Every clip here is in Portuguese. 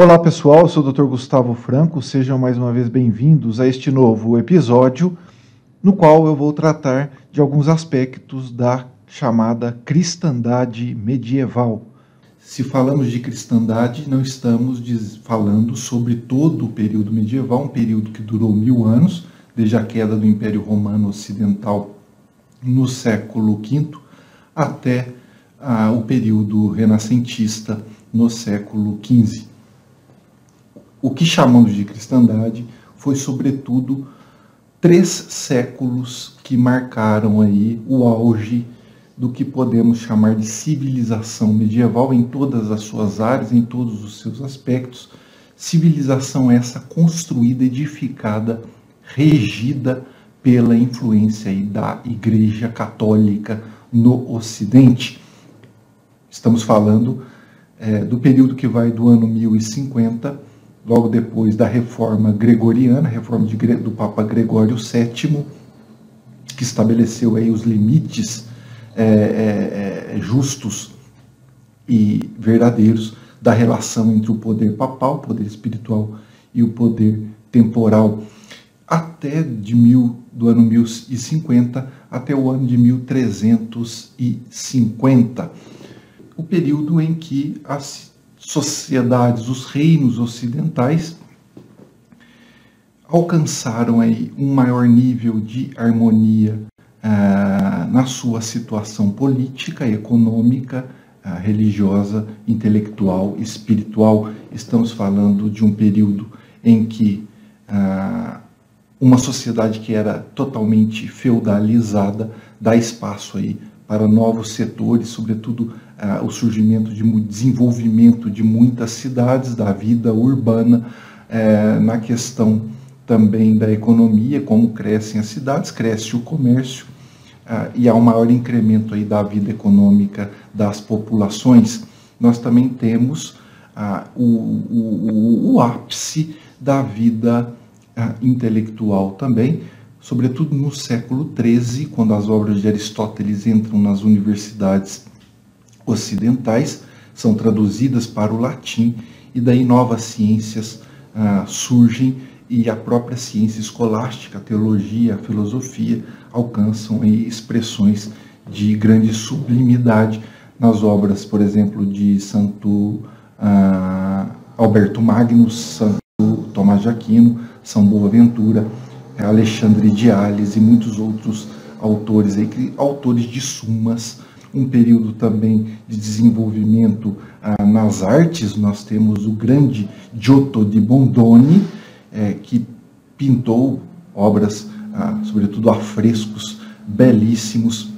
Olá pessoal, eu sou o Dr. Gustavo Franco, sejam mais uma vez bem-vindos a este novo episódio, no qual eu vou tratar de alguns aspectos da chamada cristandade medieval. Se falamos de cristandade, não estamos falando sobre todo o período medieval, um período que durou mil anos, desde a queda do Império Romano Ocidental no século V até ah, o período renascentista no século XV. O que chamamos de cristandade foi, sobretudo, três séculos que marcaram aí o auge do que podemos chamar de civilização medieval em todas as suas áreas, em todos os seus aspectos. Civilização essa construída, edificada, regida pela influência da Igreja Católica no Ocidente. Estamos falando é, do período que vai do ano 1050, logo depois da reforma gregoriana, reforma de, do Papa Gregório VII, que estabeleceu aí os limites é, é, é, justos e verdadeiros da relação entre o poder papal, o poder espiritual e o poder temporal, até de mil, do ano 1050 até o ano de 1350 o período em que as sociedades, os reinos ocidentais, alcançaram aí um maior nível de harmonia ah, na sua situação política, econômica, ah, religiosa, intelectual, espiritual. Estamos falando de um período em que ah, uma sociedade que era totalmente feudalizada dá espaço aí para novos setores, sobretudo uh, o surgimento de desenvolvimento de muitas cidades, da vida urbana, uh, na questão também da economia, como crescem as cidades, cresce o comércio uh, e há um maior incremento aí da vida econômica das populações. Nós também temos o, o, o, ápice da vida intelectual também, sobretudo no século XIII, quando as obras de Aristóteles entram nas universidades ocidentais, são traduzidas para o latim, e daí novas ciências ah, surgem e a própria ciência escolástica, a teologia, a filosofia alcançam expressões de grande sublimidade nas obras, por exemplo, de Santo ah, Alberto Magnus, Santo Tomás de Aquino, São Boaventura, Alexandre de Ales e muitos outros autores, aí, autores de sumas, um período também de desenvolvimento ah, nas artes. Nós temos o grande Giotto di Bondone, eh, que pintou obras, ah, sobretudo afrescos, belíssimos,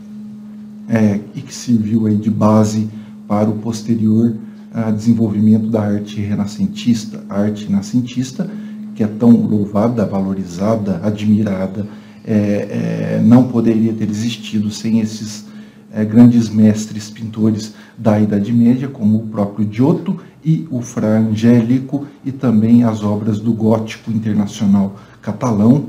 eh, e que serviu aí de base para o posterior ah, desenvolvimento da arte renascentista. Arte renascentista que é tão louvada, valorizada, admirada, é, é, não poderia ter existido sem esses é, grandes mestres pintores da Idade Média, como o próprio Giotto e o Fra Angélico, e também as obras do gótico internacional catalão,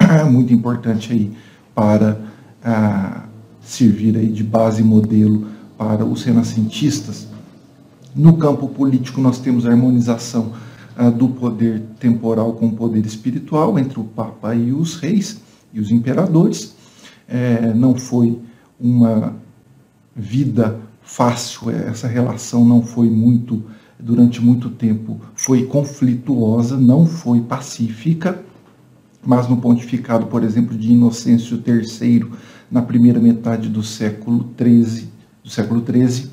muito importante aí para ah, servir aí de base e modelo para os renascentistas. No campo político, nós temos a harmonização do poder temporal com o poder espiritual entre o Papa e os reis e os imperadores. É, não foi uma vida fácil, essa relação não foi muito, durante muito tempo, foi conflituosa, não foi pacífica, mas no pontificado, por exemplo, de Inocêncio III, na primeira metade do século XIII, do século XIII,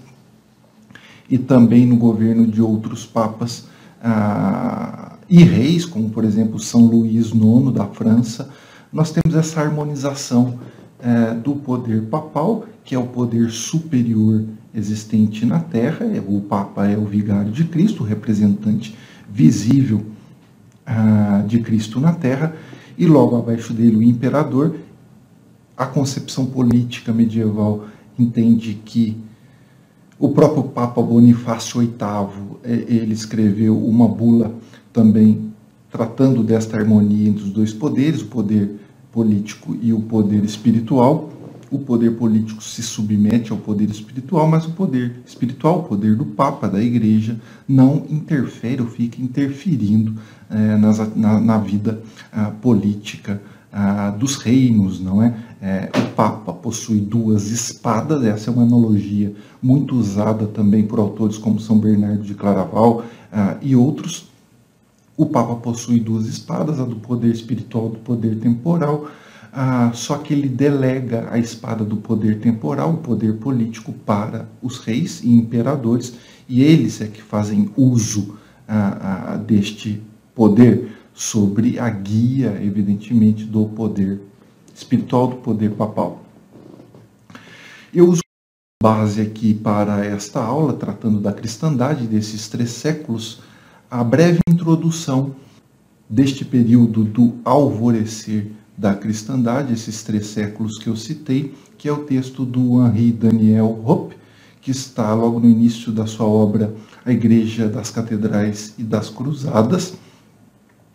e também no governo de outros papas, ah, e reis, como por exemplo São Luís IX da França, nós temos essa harmonização eh, do poder papal, que é o poder superior existente na Terra. É, o Papa é o vigário de Cristo, o representante visível ah, de Cristo na Terra, e logo abaixo dele o imperador. A concepção política medieval entende que o próprio Papa Bonifácio VIII, é, ele escreveu uma bula também tratando desta harmonia entre os dois poderes, o poder político e o poder espiritual. o poder político se submete ao poder espiritual, mas o poder espiritual, o poder do Papa, da Igreja, não interfere ou fica interferindo é, nas, na, na, vida a, política a, dos reinos, não é? É? O Papa possui duas espadas, essa é uma analogia muito usada também por autores como São Bernardo de Claraval e outros. O Papa possui duas espadas, a do poder espiritual e do poder temporal, ah, só que ele delega a espada do poder temporal, o poder político, para os reis e imperadores, e eles é que fazem uso ah, ah, deste poder sobre a guia, evidentemente, do poder espiritual, do poder papal. Eu uso base aqui para esta aula, tratando da cristandade desses três séculos, a breve introdução deste período do alvorecer da cristandade, esses três séculos que eu citei, que é o texto do Henri Daniel Hope, que está logo no início da sua obra A Igreja das Catedrais e das Cruzadas.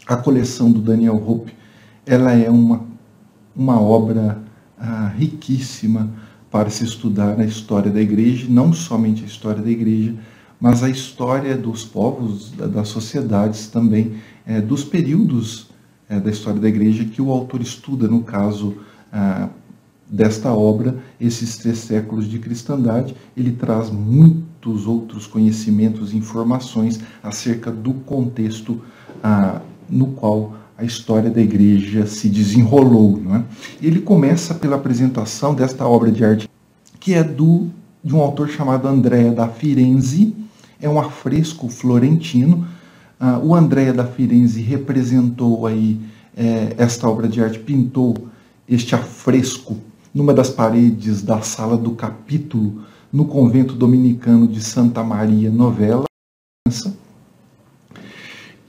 A coleção do Daniel Hope, ela é uma, uma obra ah, riquíssima para se estudar a história da igreja, não somente a história da igreja, mas a história dos povos, das sociedades também, é, dos períodos é, da história da igreja que o autor estuda, no caso ah, desta obra, esses três séculos de cristandade. Ele traz muitos outros conhecimentos informações acerca do contexto ah, no qual a história da igreja se desenrolou. Não é? Ele começa pela apresentação desta obra de arte, que é do, de um autor chamado Andrea da Firenze, é um afresco florentino, ah, o Andrea da Firenze representou aí é, esta obra de arte, pintou este afresco numa das paredes da sala do capítulo no convento dominicano de Santa Maria Novella.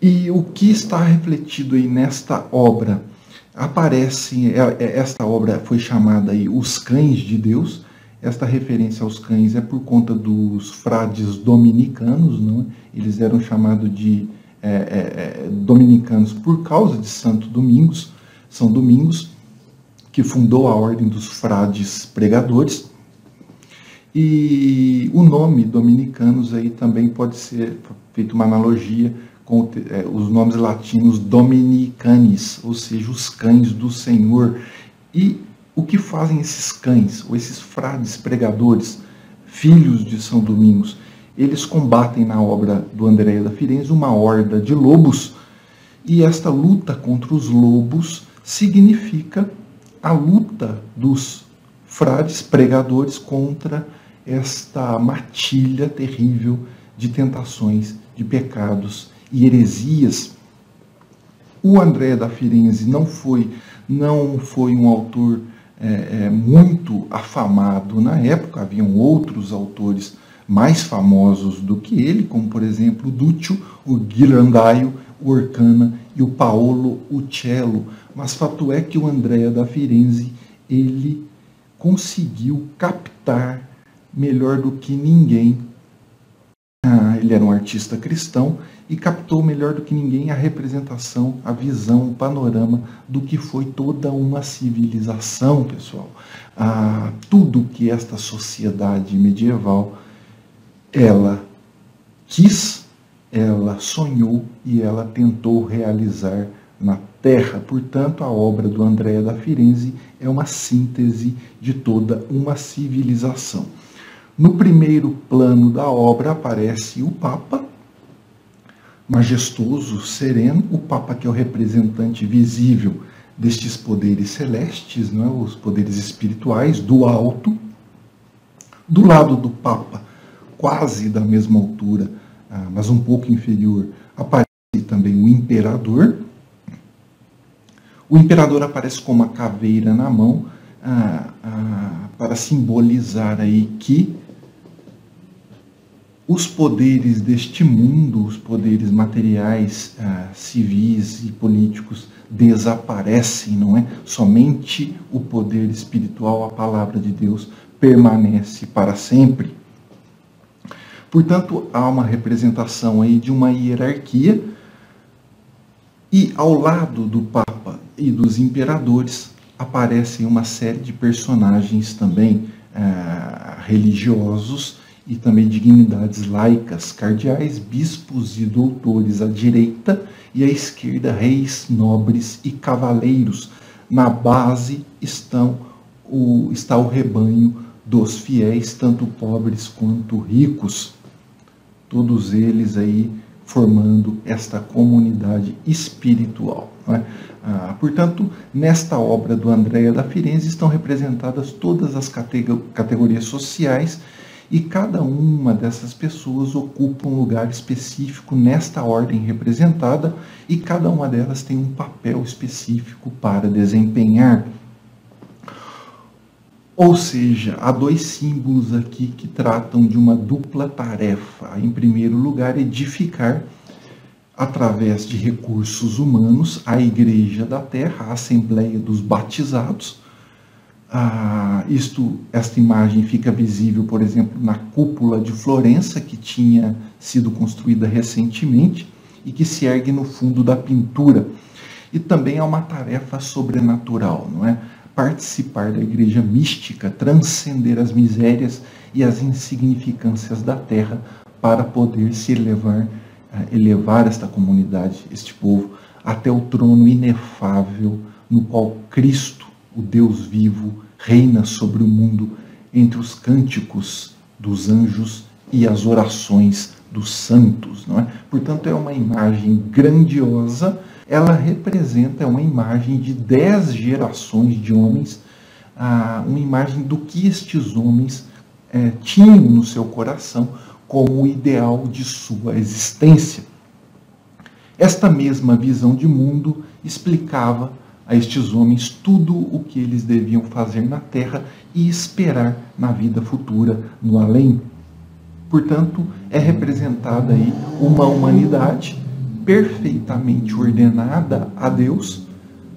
E o que está refletido aí nesta obra? Aparece, é, é, esta obra foi chamada aí Os Cães de Deus, esta referência aos cães é por conta dos frades dominicanos, não? É? eles eram chamados de é, é, dominicanos por causa de Santo Domingos, São Domingos, que fundou a Ordem dos Frades Pregadores. E o nome dominicanos aí também pode ser feito uma analogia com é, os nomes latinos dominicanis, ou seja, os cães do Senhor. E o que fazem esses cães, ou esses frades pregadores, filhos de São Domingos? Eles combatem na obra do Andréa da Firenze uma horda de lobos, e esta luta contra os lobos significa a luta dos frades pregadores contra esta matilha terrível de tentações, de pecados e heresias. O André da Firenze não foi, não foi um autor é, é, muito afamado na época, haviam outros autores mais famosos do que ele, como por exemplo o Duccio, o Ghirlandaio, o Orcana e o Paolo Uccello. Mas fato é que o Andrea da Firenze ele conseguiu captar melhor do que ninguém. Ah, ele era um artista cristão e captou melhor do que ninguém a representação, a visão, o panorama do que foi toda uma civilização, pessoal. Ah, tudo que esta sociedade medieval ela quis, ela sonhou e ela tentou realizar na Terra. Portanto, a obra do André da Firenze é uma síntese de toda uma civilização. No primeiro plano da obra aparece o Papa, majestoso, sereno, o Papa que é o representante visível destes poderes celestes, não é? os poderes espirituais do alto. Do lado do Papa, quase da mesma altura, ah, mas um pouco inferior, aparece também o imperador. O imperador aparece com uma caveira na mão ah, ah, para simbolizar aí que os poderes deste mundo, os poderes materiais, civis e políticos desaparecem, não é? Somente o poder espiritual, a palavra de Deus, permanece para sempre. Portanto, há uma representação aí de uma hierarquia e ao lado do Papa e dos imperadores aparecem uma série de personagens também uh, religiosos e também dignidades laicas, cardeais, bispos e doutores à direita e à esquerda reis, nobres e cavaleiros. Na base estão o, está o rebanho dos fiéis, tanto pobres quanto ricos, todos eles aí formando esta comunidade espiritual. É? Ah, portanto, nesta obra do Andréa da Firenze estão representadas todas as categorias sociais e cada uma dessas pessoas ocupa um lugar específico nesta ordem representada e cada uma delas tem um papel específico para desempenhar. Ou seja, há dois símbolos aqui que tratam de uma dupla tarefa. Em primeiro lugar, edificar através de recursos humanos a Igreja da Terra, a Assembleia dos Batizados ah, isto, esta imagem fica visível, por exemplo, na cúpula de Florença, que tinha sido construída recentemente e que se ergue no fundo da pintura. E também é uma tarefa sobrenatural, não é? Participar da igreja mística, transcender as misérias e as insignificâncias da terra para poder se elevar, ah, elevar esta comunidade, este povo, até o trono inefável no qual Cristo o Deus vivo reina sobre o mundo entre os cânticos dos anjos e as orações dos santos, não é? Portanto, é uma imagem grandiosa. Ela representa uma imagem de dez gerações de homens, uma imagem do que estes homens eh, tinham no seu coração como ideal de sua existência. Esta mesma visão de mundo explicava a estes homens tudo o que eles deviam fazer na terra e esperar na vida futura, no além. Portanto, é representada aí uma humanidade perfeitamente ordenada a Deus,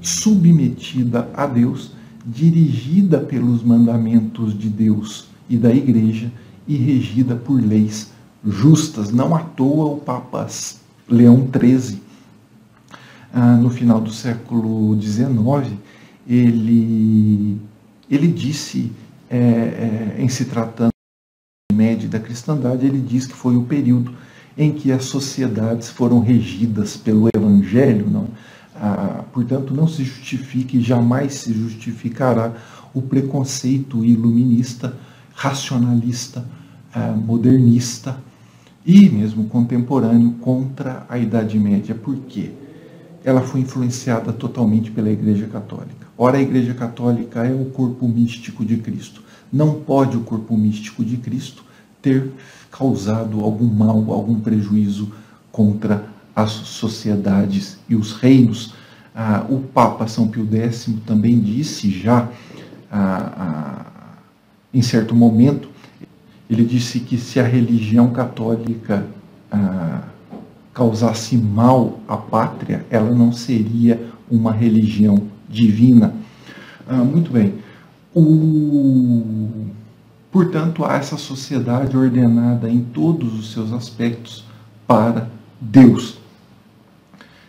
submetida a Deus, dirigida pelos mandamentos de Deus e da Igreja e regida por leis justas. Não à toa o Papa Leão XIII ah, no final do século XIX, ele, ele disse, é, é, em se tratando média da cristandade, ele diz que foi o período em que as sociedades foram regidas pelo Evangelho, não? Ah, portanto, não se justifique, jamais se justificará o preconceito iluminista, racionalista, ah, modernista e mesmo contemporâneo contra a Idade Média. Por quê? Ela foi influenciada totalmente pela Igreja Católica. Ora, a Igreja Católica é o corpo místico de Cristo. Não pode o corpo místico de Cristo ter causado algum mal, algum prejuízo contra as sociedades e os reinos. Ah, o Papa São Pio X também disse já, ah, ah, em certo momento, ele disse que se a religião católica ah, causasse mal à pátria, ela não seria uma religião divina. Ah, muito bem. O... Portanto, há essa sociedade ordenada em todos os seus aspectos para Deus.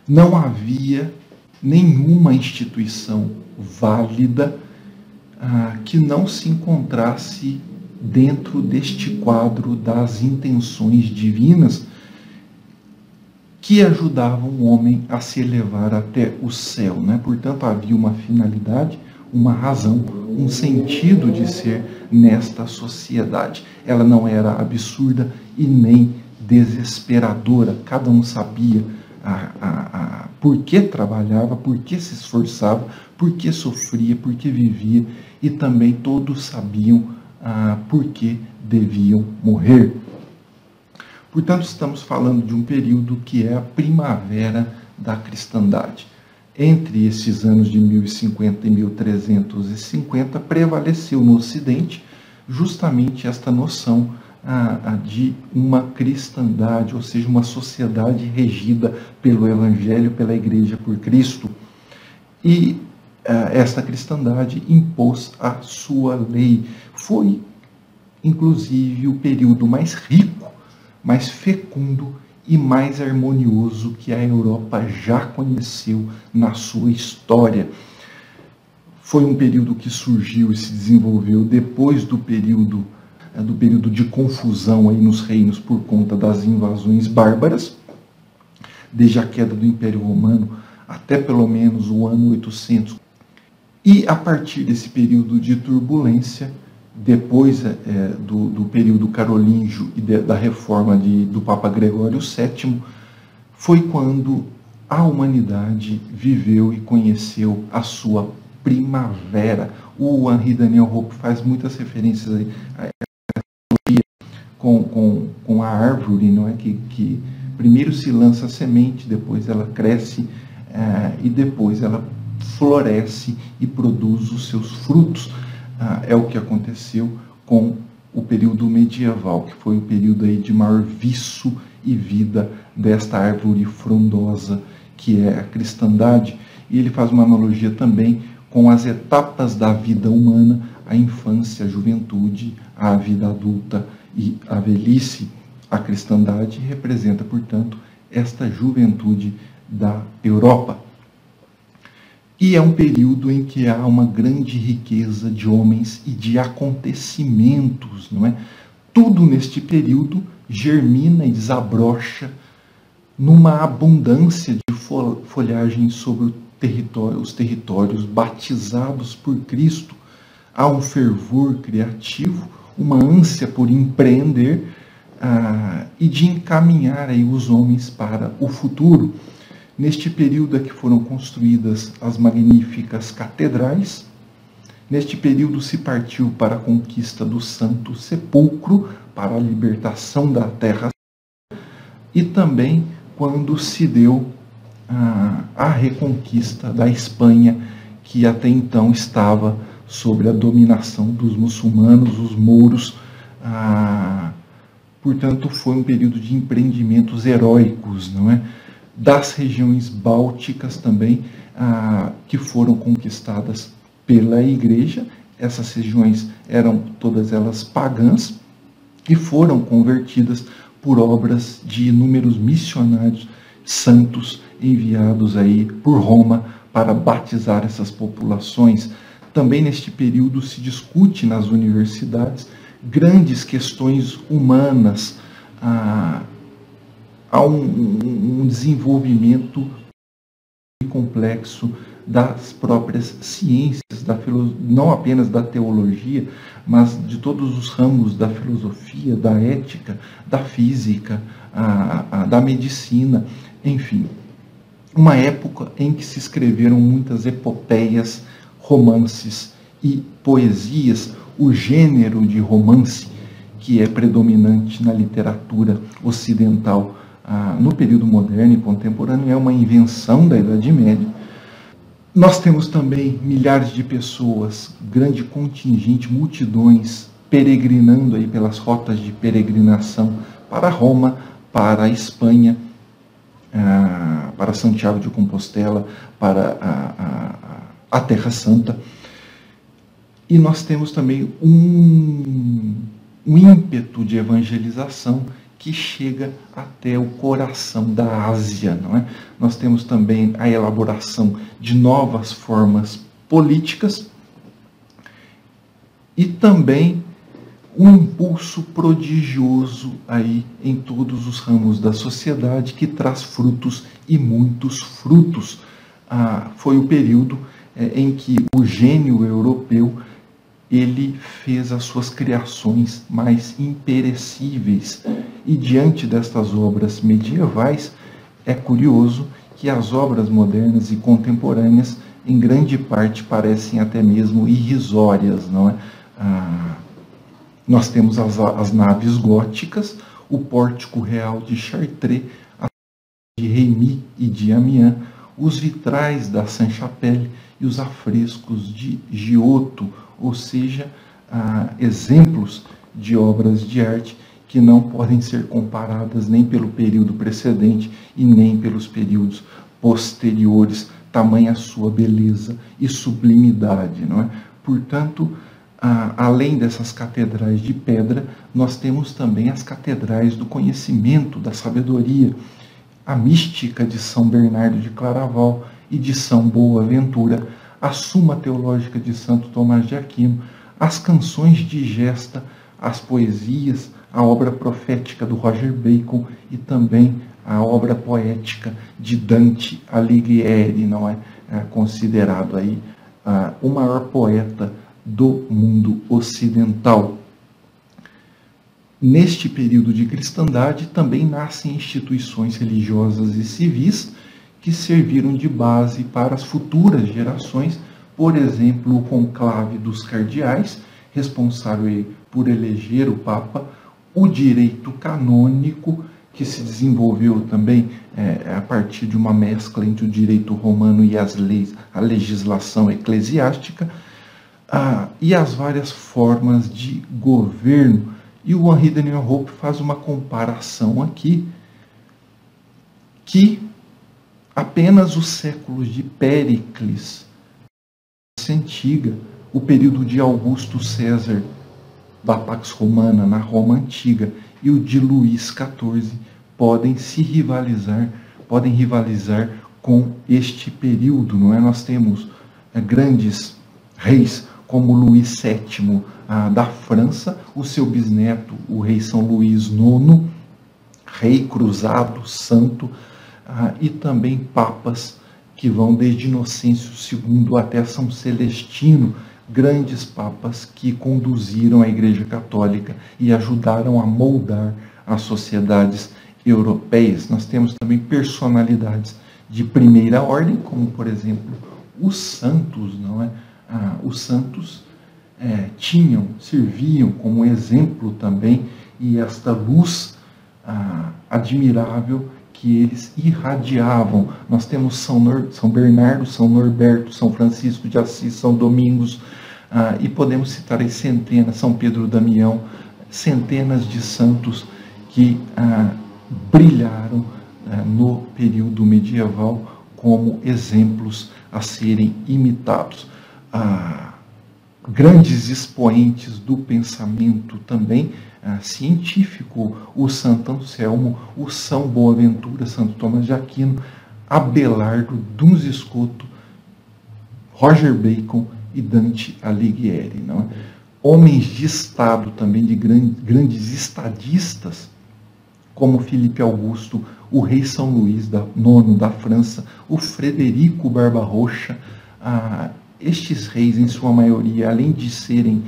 Não havia nenhuma instituição válida ah, que não se encontrasse dentro deste quadro das intenções divinas que ajudavam o homem a se elevar até o céu. Né? Portanto, havia uma finalidade, uma razão, um sentido de ser nesta sociedade. Ela não era absurda e nem desesperadora. Cada um sabia a, a, a, por que trabalhava, por que se esforçava, por que sofria, por que vivia e também todos sabiam ah, por que deviam morrer. Portanto, estamos falando de um período que é a primavera da cristandade. Entre esses anos de 1050 e 1350, prevaleceu no Ocidente justamente esta noção de uma cristandade, ou seja, uma sociedade regida pelo Evangelho, pela Igreja, por Cristo. E esta cristandade impôs a sua lei. Foi, inclusive, o período mais rico mais fecundo e mais harmonioso que a Europa já conheceu na sua história. foi um período que surgiu e se desenvolveu depois do período é, do período de confusão aí nos reinos por conta das invasões bárbaras, desde a queda do Império Romano até pelo menos o ano 800. E a partir desse período de turbulência, depois é, do, do, período carolíngio e de, da reforma de, do Papa Gregório VII, foi quando a humanidade viveu e conheceu a sua primavera. O Henri Daniel Hope faz muitas referências a com, com, com a árvore, não é que, que primeiro se lança a semente, depois ela cresce é, e depois ela floresce e produz os seus frutos. Ah, é o que aconteceu com o período medieval, que foi o período aí de maior viço e vida desta árvore frondosa que é a cristandade. E ele faz uma analogia também com as etapas da vida humana, a infância, a juventude, a vida adulta e a velhice. A cristandade representa, portanto, esta juventude da Europa. E é um período em que há uma grande riqueza de homens e de acontecimentos, não é? Tudo neste período germina e desabrocha numa abundância de folhagem sobre território, os territórios batizados por Cristo. Há um fervor criativo, uma ânsia por empreender ah, e de encaminhar aí os homens para o futuro. Neste período é que foram construídas as magníficas catedrais. Neste período se partiu para a conquista do Santo Sepulcro, para a libertação da terra e também quando se deu a, a reconquista da Espanha, que até então estava sob a dominação dos muçulmanos, os mouros. Ah, portanto, foi um período de empreendimentos heróicos, não é? Das regiões bálticas também, ah, que foram conquistadas pela Igreja. Essas regiões eram todas elas pagãs e foram convertidas por obras de inúmeros missionários santos enviados aí por Roma para batizar essas populações. Também neste período se discute nas universidades grandes questões humanas, há, há um, um desenvolvimento complexo das próprias ciências, da não apenas da teologia, mas de todos os ramos da filosofia, da ética, da física, a, a, da medicina, enfim. Uma época em que se escreveram muitas epopeias, romances e poesias, o gênero de romance que é predominante na literatura ocidental ah, no período moderno e contemporâneo é uma invenção da Idade Média nós temos também milhares de pessoas, grande contingente, multidões peregrinando aí pelas rotas de peregrinação para Roma, para a Espanha, ah, para Santiago de Compostela, para a, a, a Terra Santa. E nós temos também um, um ímpeto de evangelização que chega até o coração da Ásia. Não é? Nós temos também a elaboração de novas formas políticas e também um impulso prodigioso aí em todos os ramos da sociedade que traz frutos e muitos frutos. Ah, foi o período é, em que o gênio europeu ele fez as suas criações mais imperecíveis. E diante destas obras medievais, é curioso que as obras modernas e contemporâneas, em grande parte, parecem até mesmo irrisórias, não é? Ah, nós temos as, as naves góticas, o pórtico real de Chartres, a de Remy e de Amiens, os vitrais da Saint-Chapelle e os afrescos de Giotto, ou seja, ah, exemplos de obras de arte que não podem ser comparadas nem pelo período precedente e nem pelos períodos posteriores, tamanha sua beleza e sublimidade, não é? Portanto, ah, além dessas catedrais de pedra, nós temos também as catedrais do conhecimento, da sabedoria, a mística de São Bernardo de Claraval e de São Boaventura, a Suma Teológica de Santo Tomás de Aquino, as canções de gesta, as poesias, a obra profética do Roger Bacon e também a obra poética de Dante Alighieri, não é, é considerado aí o maior poeta do mundo ocidental. Neste período de cristandade também nascem instituições religiosas e civis que serviram de base para as futuras gerações, por exemplo, o conclave dos cardeais, responsável por eleger o Papa, o direito canônico, que se desenvolveu também é, a partir de uma mescla entre o direito romano e as leis, a legislação eclesiástica, ah, e as várias formas de governo. E o Henri Daniel Hope faz uma comparação aqui que apenas os séculos de Péricles, antiga, o período de Augusto César da Pax Romana na Roma antiga e o de Luís XIV podem se rivalizar, podem rivalizar com este período, não é? Nós temos é, grandes reis como Luís VII ah, da França, o seu bisneto, o rei São Luís IX, rei cruzado, santo, ah, e também papas que vão desde Inocêncio II até São Celestino, grandes papas que conduziram a Igreja Católica e ajudaram a moldar as sociedades europeias. Nós temos também personalidades de primeira ordem, como por exemplo os santos, não é? Ah, os santos é, tinham, serviam como exemplo também e esta luz ah, admirável que eles irradiavam. Nós temos São, Nor São Bernardo, São Norberto, São Francisco de Assis, São Domingos, ah, e podemos citar aí centenas, São Pedro Damião, centenas de santos que ah, brilharam ah, no período medieval como exemplos a serem imitados. Ah, grandes expoentes do pensamento também ah, científico, o Santo Anselmo, o São Boaventura, Santo Tomás de Aquino, Abelardo, Duns Escoto, Roger Bacon e Dante Alighieri. Não é? Homens de Estado também, de grandes estadistas, como Felipe Augusto, o rei São Luís da, IX da França, o Frederico Barbarrocha, ah, estes reis, em sua maioria, além de serem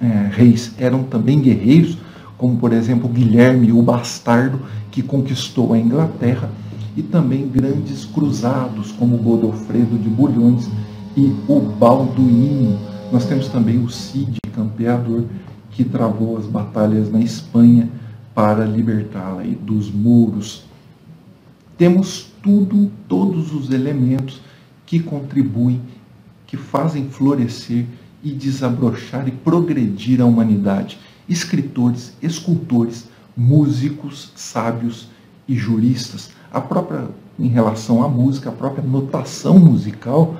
é, reis, eram também guerreiros, como por exemplo Guilherme o Bastardo, que conquistou a Inglaterra, e também grandes cruzados, como Godofredo de Bulhões e o Balduíno. Nós temos também o Cid, campeador, que travou as batalhas na Espanha para libertá-la dos muros. Temos tudo, todos os elementos que contribuem que fazem florescer e desabrochar e progredir a humanidade. Escritores, escultores, músicos, sábios e juristas. A própria, em relação à música, a própria notação musical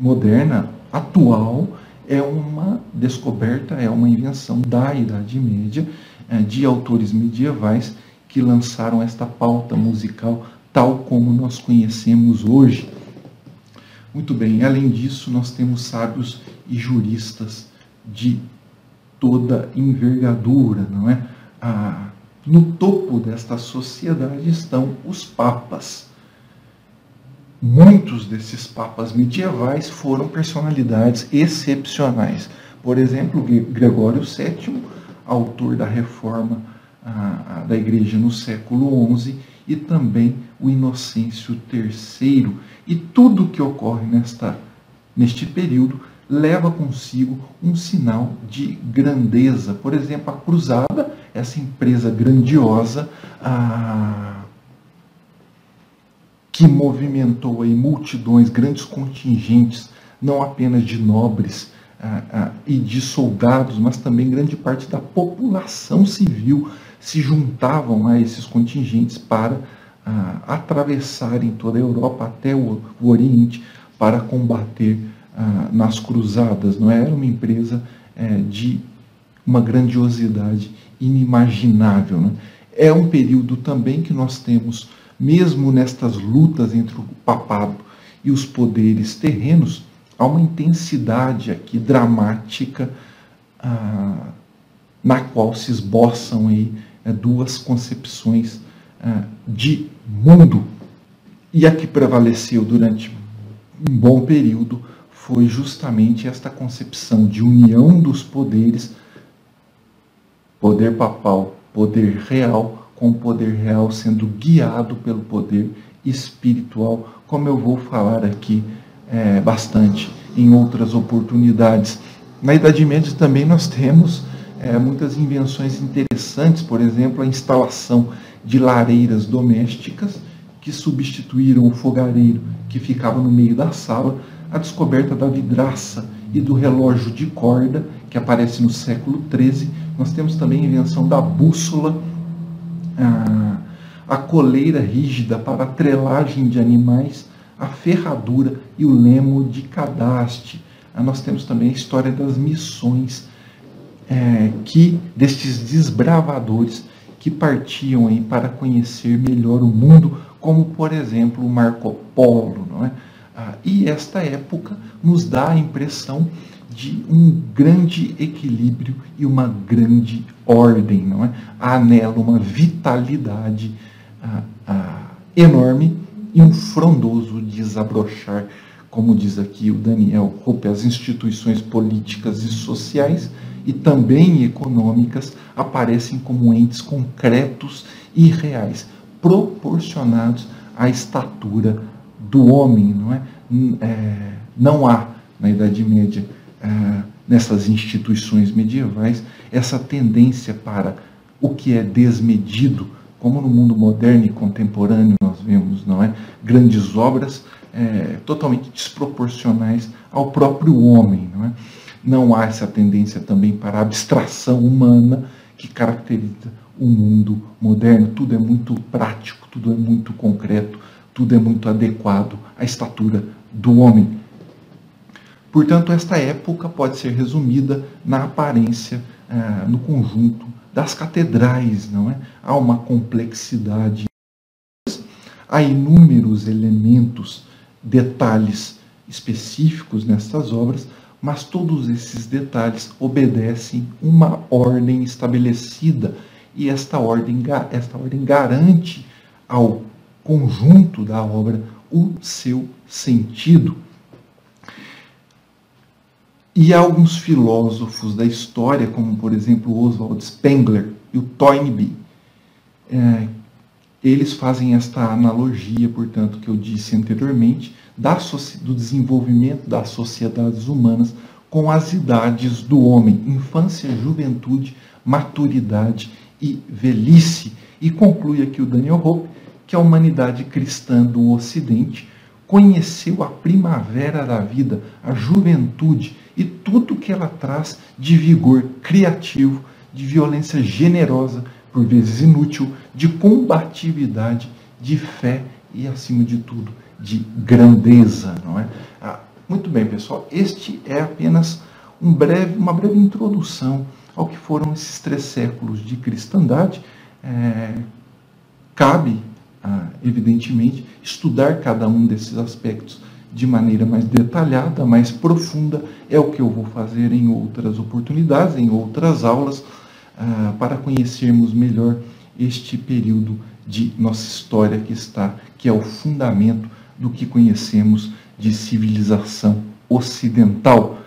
moderna, atual, é uma descoberta, é uma invenção da Idade Média, é, de autores medievais que lançaram esta pauta musical tal como nós conhecemos hoje. Muito bem, além disso, nós temos sábios e juristas de toda envergadura, não é? Ah, no topo desta sociedade estão os papas. Muitos desses papas medievais foram personalidades excepcionais. Por exemplo, Gregório VII, autor da reforma ah, da igreja no século XI, e também o Inocêncio III. E tudo que ocorre nesta, neste período leva consigo um sinal de grandeza. Por exemplo, a Cruzada, essa empresa grandiosa, ah, que movimentou aí multidões, grandes contingentes, não apenas de nobres ah, ah, e de soldados, mas também grande parte da população civil se juntavam a esses contingentes para ah, atravessarem toda a Europa até o, o Oriente para combater ah, nas cruzadas. Não é? era uma empresa é, de uma grandiosidade inimaginável. Né? É um período também que nós temos, mesmo nestas lutas entre o papado e os poderes terrenos, há uma intensidade aqui dramática ah, na qual se esboçam aí é, duas concepções de mundo. E a que prevaleceu durante um bom período foi justamente esta concepção de união dos poderes, poder papal, poder real, com o poder real sendo guiado pelo poder espiritual, como eu vou falar aqui é, bastante em outras oportunidades. Na Idade Média também nós temos é, muitas invenções interessantes, por exemplo, a instalação de lareiras domésticas que substituíram o fogareiro que ficava no meio da sala, a descoberta da vidraça e do relógio de corda, que aparece no século XIII. Nós temos também a invenção da bússola, a, a coleira rígida para a trelagem de animais, a ferradura e o lemo de cadaste. Ah, nós temos também a história das missões, é, que destes desbravadores que partiam aí para conhecer melhor o mundo, como por exemplo Marco Polo, não é? Ah, e esta época nos dá a impressão de um grande equilíbrio e uma grande ordem, não é? Há nela uma vitalidade ah, ah, enorme e um frondoso desabrochar, como diz aqui o Daniel Hope, as instituições políticas e sociais e também econômicas aparecem como entes concretos e reais, proporcionados à estatura do homem, não é? é não há na Idade Média é, nessas instituições medievais essa tendência para o que é desmedido, como no mundo moderno e contemporâneo nós vemos, não é? Grandes obras é, totalmente desproporcionais ao próprio homem, não é? Não há essa tendência também para a abstração humana que caracteriza o mundo moderno. Tudo é muito prático, tudo é muito concreto, tudo é muito adequado à estatura do homem. Portanto, esta época pode ser resumida na aparência, eh, no conjunto das catedrais, não é? Há uma complexidade, há inúmeros elementos, detalhes específicos nestas obras, mas todos esses detalhes obedecem uma ordem estabelecida e esta ordem, esta ordem garante ao conjunto da obra o seu sentido. E alguns filósofos da história, como por exemplo Oswald Spengler e o Toynbee, é, eles fazem esta analogia, portanto, que eu disse anteriormente, da, do desenvolvimento das sociedades humanas com as idades do homem, infância, juventude, maturidade e velhice. E conclui aqui o Daniel Hope que a humanidade cristã do Ocidente conheceu a primavera da vida, a juventude e tudo que ela traz de vigor criativo, de violência generosa, por vezes inútil, de combatividade, de fé e, acima de tudo, de grandeza. Não é? Ah, muito bem, pessoal, este é apenas um breve, uma breve introdução ao que foram esses três séculos de cristandade. É, cabe, ah, evidentemente, estudar cada um desses aspectos de maneira mais detalhada, mais profunda, é o que eu vou fazer em outras oportunidades, em outras aulas, ah, para conhecermos melhor este período de nossa história que está, que é o fundamento do que conhecemos de civilização ocidental.